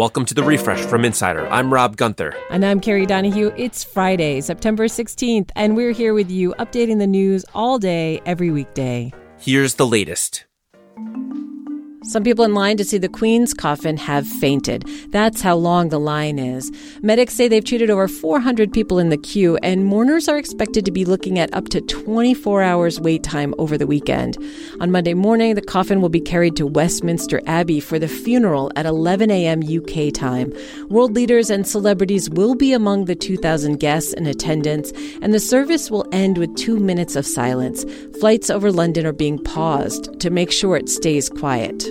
Welcome to the refresh from Insider. I'm Rob Gunther. And I'm Kerry Donahue. It's Friday, September 16th, and we're here with you updating the news all day, every weekday. Here's the latest. Some people in line to see the Queen's coffin have fainted. That's how long the line is. Medics say they've treated over 400 people in the queue, and mourners are expected to be looking at up to 24 hours wait time over the weekend. On Monday morning, the coffin will be carried to Westminster Abbey for the funeral at 11 a.m. UK time. World leaders and celebrities will be among the 2,000 guests in attendance, and the service will end with two minutes of silence. Flights over London are being paused to make sure it stays quiet.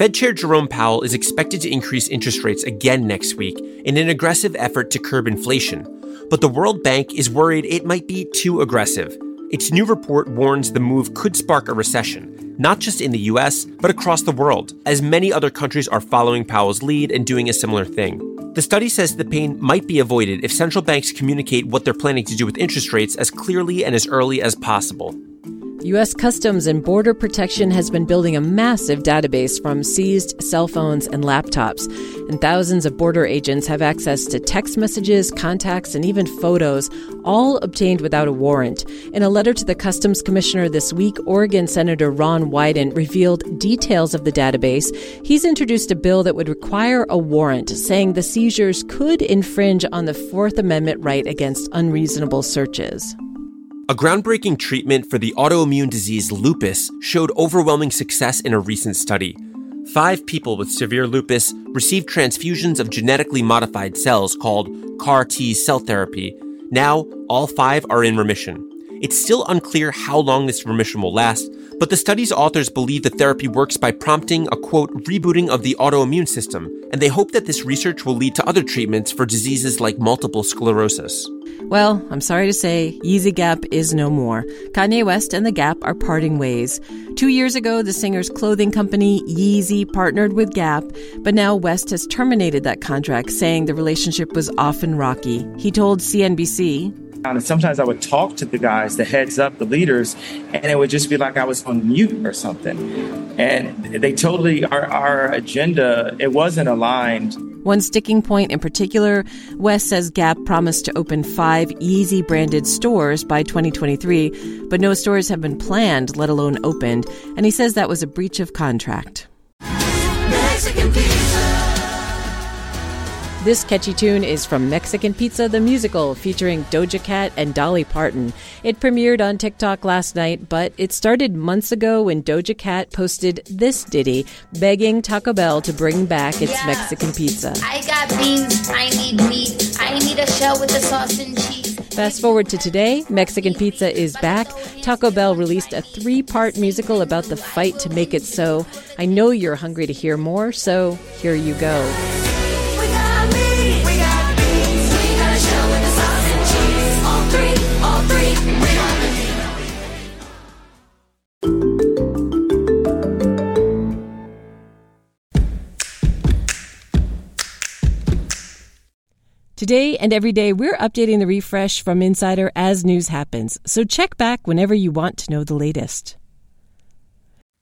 Fed Chair Jerome Powell is expected to increase interest rates again next week in an aggressive effort to curb inflation. But the World Bank is worried it might be too aggressive. Its new report warns the move could spark a recession, not just in the US, but across the world, as many other countries are following Powell's lead and doing a similar thing. The study says the pain might be avoided if central banks communicate what they're planning to do with interest rates as clearly and as early as possible. U.S. Customs and Border Protection has been building a massive database from seized cell phones and laptops, and thousands of border agents have access to text messages, contacts, and even photos, all obtained without a warrant. In a letter to the Customs Commissioner this week, Oregon Senator Ron Wyden revealed details of the database. He's introduced a bill that would require a warrant, saying the seizures could infringe on the Fourth Amendment right against unreasonable searches. A groundbreaking treatment for the autoimmune disease lupus showed overwhelming success in a recent study. Five people with severe lupus received transfusions of genetically modified cells called CAR T cell therapy. Now, all five are in remission. It's still unclear how long this remission will last, but the study's authors believe the therapy works by prompting a quote, rebooting of the autoimmune system, and they hope that this research will lead to other treatments for diseases like multiple sclerosis. Well, I'm sorry to say, Yeezy Gap is no more. Kanye West and The Gap are parting ways. Two years ago, the singer's clothing company, Yeezy, partnered with Gap, but now West has terminated that contract, saying the relationship was often rocky. He told CNBC, and sometimes I would talk to the guys, the heads up, the leaders, and it would just be like I was on mute or something. And they totally, our, our agenda, it wasn't aligned. One sticking point in particular, West says Gap promised to open five Yeezy branded stores by 2023, but no stores have been planned, let alone opened, and he says that was a breach of contract. This catchy tune is from Mexican Pizza the Musical, featuring Doja Cat and Dolly Parton. It premiered on TikTok last night, but it started months ago when Doja Cat posted this ditty begging Taco Bell to bring back its yeah. Mexican pizza. I got beans, I need meat, I need a shell with the sauce and cheese. Fast forward to today, Mexican Pizza is back. Taco Bell released a three part musical about the fight to make it so. I know you're hungry to hear more, so here you go. Today and every day, we're updating the refresh from Insider as news happens. So check back whenever you want to know the latest.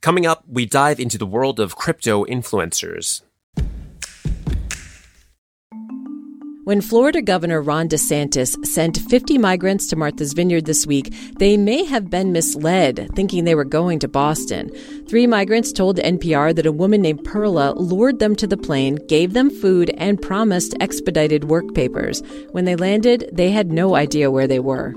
Coming up, we dive into the world of crypto influencers. When Florida Governor Ron DeSantis sent 50 migrants to Martha's Vineyard this week, they may have been misled, thinking they were going to Boston. Three migrants told NPR that a woman named Perla lured them to the plane, gave them food, and promised expedited work papers. When they landed, they had no idea where they were.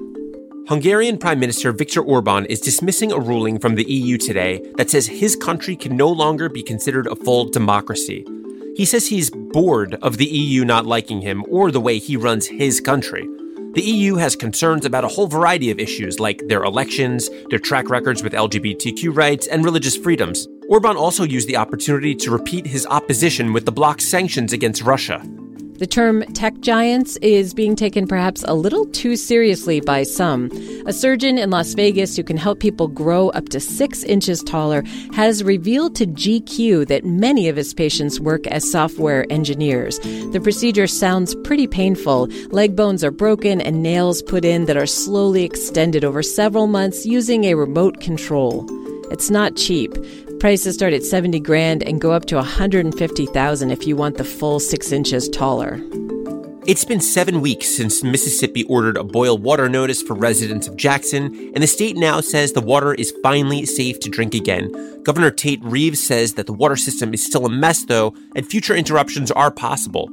Hungarian Prime Minister Viktor Orban is dismissing a ruling from the EU today that says his country can no longer be considered a full democracy. He says he's bored of the EU not liking him or the way he runs his country. The EU has concerns about a whole variety of issues like their elections, their track records with LGBTQ rights, and religious freedoms. Orban also used the opportunity to repeat his opposition with the bloc's sanctions against Russia. The term tech giants is being taken perhaps a little too seriously by some. A surgeon in Las Vegas who can help people grow up to six inches taller has revealed to GQ that many of his patients work as software engineers. The procedure sounds pretty painful. Leg bones are broken and nails put in that are slowly extended over several months using a remote control. It's not cheap Prices start at 70 grand and go up to 150,000 if you want the full 6 inches taller. It's been seven weeks since Mississippi ordered a boil water notice for residents of Jackson, and the state now says the water is finally safe to drink again. Governor Tate Reeves says that the water system is still a mess, though, and future interruptions are possible.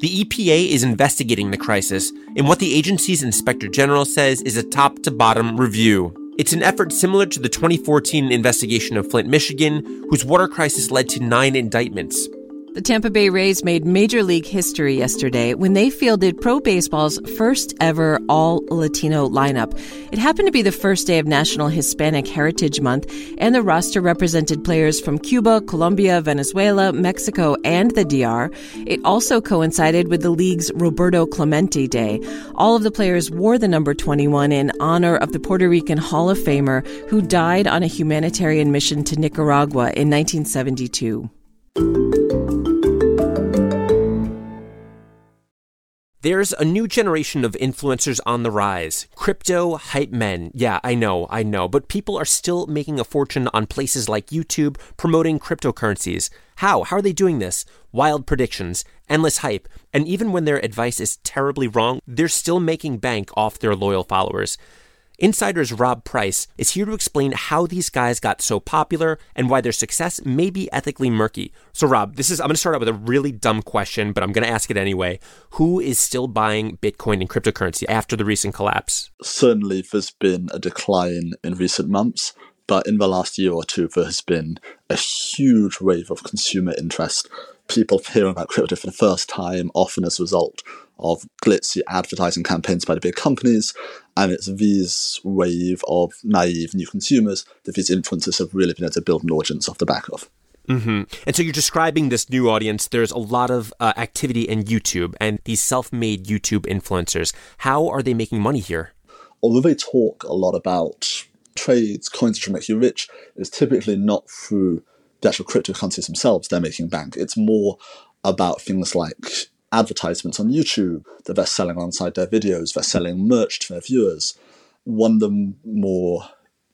The EPA is investigating the crisis, and what the agency's inspector general says is a top to bottom review. It's an effort similar to the 2014 investigation of Flint, Michigan, whose water crisis led to nine indictments. The Tampa Bay Rays made Major League history yesterday when they fielded Pro Baseball's first ever all Latino lineup. It happened to be the first day of National Hispanic Heritage Month, and the roster represented players from Cuba, Colombia, Venezuela, Mexico, and the DR. It also coincided with the league's Roberto Clemente Day. All of the players wore the number 21 in honor of the Puerto Rican Hall of Famer who died on a humanitarian mission to Nicaragua in 1972. There's a new generation of influencers on the rise. Crypto hype men. Yeah, I know, I know. But people are still making a fortune on places like YouTube promoting cryptocurrencies. How? How are they doing this? Wild predictions, endless hype, and even when their advice is terribly wrong, they're still making bank off their loyal followers. Insider's Rob Price is here to explain how these guys got so popular and why their success may be ethically murky. So, Rob, this is I'm going to start out with a really dumb question, but I'm going to ask it anyway. Who is still buying Bitcoin and cryptocurrency after the recent collapse? Certainly, there's been a decline in recent months, but in the last year or two, there has been a huge wave of consumer interest. People hearing about crypto for the first time, often as a result of glitzy advertising campaigns by the big companies, and it's these wave of naive new consumers that these influencers have really been able to build an audience off the back of. Mm-hmm. And so you're describing this new audience. There's a lot of uh, activity in YouTube and these self-made YouTube influencers. How are they making money here? Although they talk a lot about trades, coins that make you rich, it's typically not through the actual cryptocurrencies themselves they're making bank. It's more about things like advertisements on YouTube that they're selling alongside their videos, they're selling merch to their viewers. One of the more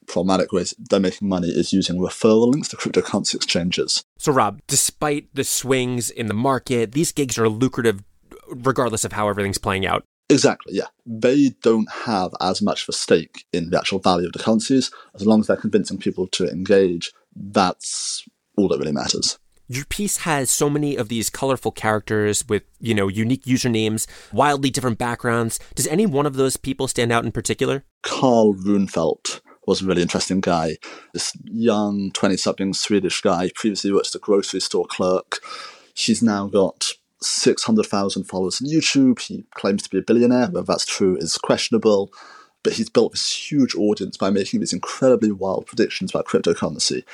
problematic ways they're making money is using referral links to cryptocurrency exchanges. So, Rob, despite the swings in the market, these gigs are lucrative regardless of how everything's playing out. Exactly, yeah. They don't have as much of a stake in the actual value of the currencies. As long as they're convincing people to engage, that's all that really matters your piece has so many of these colorful characters with, you know, unique usernames, wildly different backgrounds. Does any one of those people stand out in particular? Carl Runefelt was a really interesting guy. This young 20 something Swedish guy, previously worked as a grocery store clerk. He's now got 600,000 followers on YouTube. He claims to be a billionaire. Whether that's true is questionable. But he's built this huge audience by making these incredibly wild predictions about cryptocurrency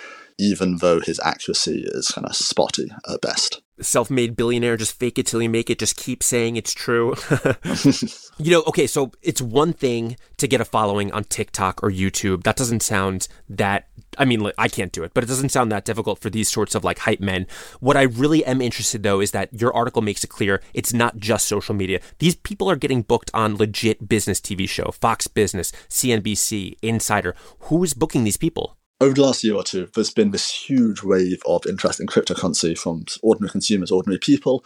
even though his accuracy is kind of spotty at best. Self made billionaire, just fake it till you make it, just keep saying it's true. you know, okay, so it's one thing to get a following on TikTok or YouTube. That doesn't sound that, I mean, I can't do it, but it doesn't sound that difficult for these sorts of like hype men. What I really am interested though is that your article makes it clear it's not just social media. These people are getting booked on legit business TV show, Fox Business, CNBC, Insider. Who is booking these people? Over the last year or two, there's been this huge wave of interest in cryptocurrency from ordinary consumers, ordinary people.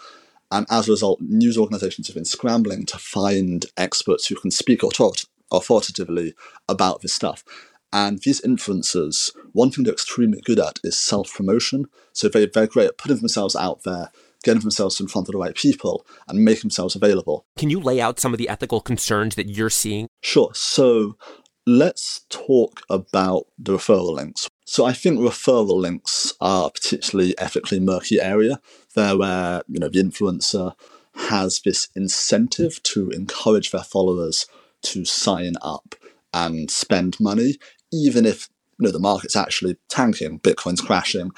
And as a result, news organizations have been scrambling to find experts who can speak or talk authoritatively about this stuff. And these influencers, one thing they're extremely good at is self promotion. So they, they're great at putting themselves out there, getting themselves in front of the right people, and making themselves available. Can you lay out some of the ethical concerns that you're seeing? Sure. So let's talk about the referral links. So I think referral links are a particularly ethically murky area. There where, you know, the influencer has this incentive to encourage their followers to sign up and spend money, even if you know the market's actually tanking, Bitcoin's crashing.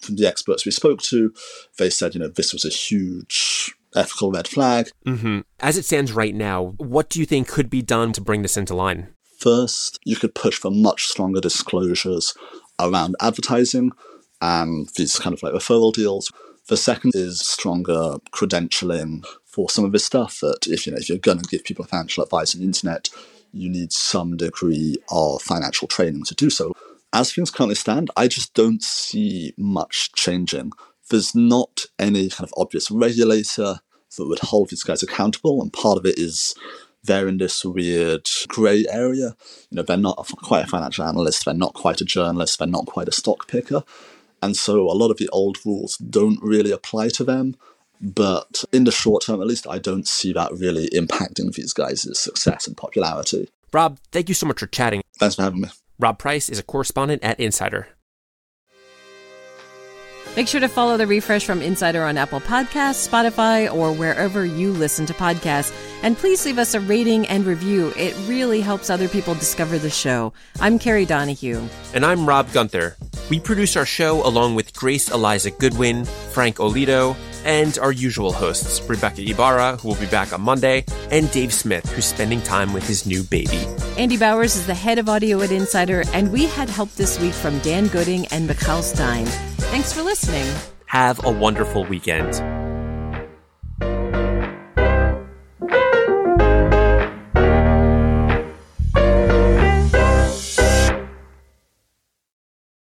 From the experts we spoke to, they said, you know, this was a huge ethical red flag. Mm-hmm. As it stands right now, what do you think could be done to bring this into line? First, you could push for much stronger disclosures around advertising and these kind of like referral deals. The second is stronger credentialing for some of this stuff that if you know if you're going to give people financial advice on the internet, you need some degree of financial training to do so. as things currently stand, I just don't see much changing. There's not any kind of obvious regulator that would hold these guys accountable, and part of it is they're in this weird grey area. You know, they're not quite a financial analyst, they're not quite a journalist, they're not quite a stock picker. And so a lot of the old rules don't really apply to them. But in the short term, at least, I don't see that really impacting these guys' success and popularity. Rob, thank you so much for chatting. Thanks for having me. Rob Price is a correspondent at Insider. Make sure to follow the refresh from Insider on Apple Podcasts, Spotify, or wherever you listen to podcasts. And please leave us a rating and review. It really helps other people discover the show. I'm Kerry Donahue. And I'm Rob Gunther. We produce our show along with Grace Eliza Goodwin, Frank Olito, and our usual hosts, Rebecca Ibarra, who will be back on Monday, and Dave Smith, who's spending time with his new baby. Andy Bowers is the head of audio at Insider, and we had help this week from Dan Gooding and Mikhail Stein. Thanks for listening. Have a wonderful weekend.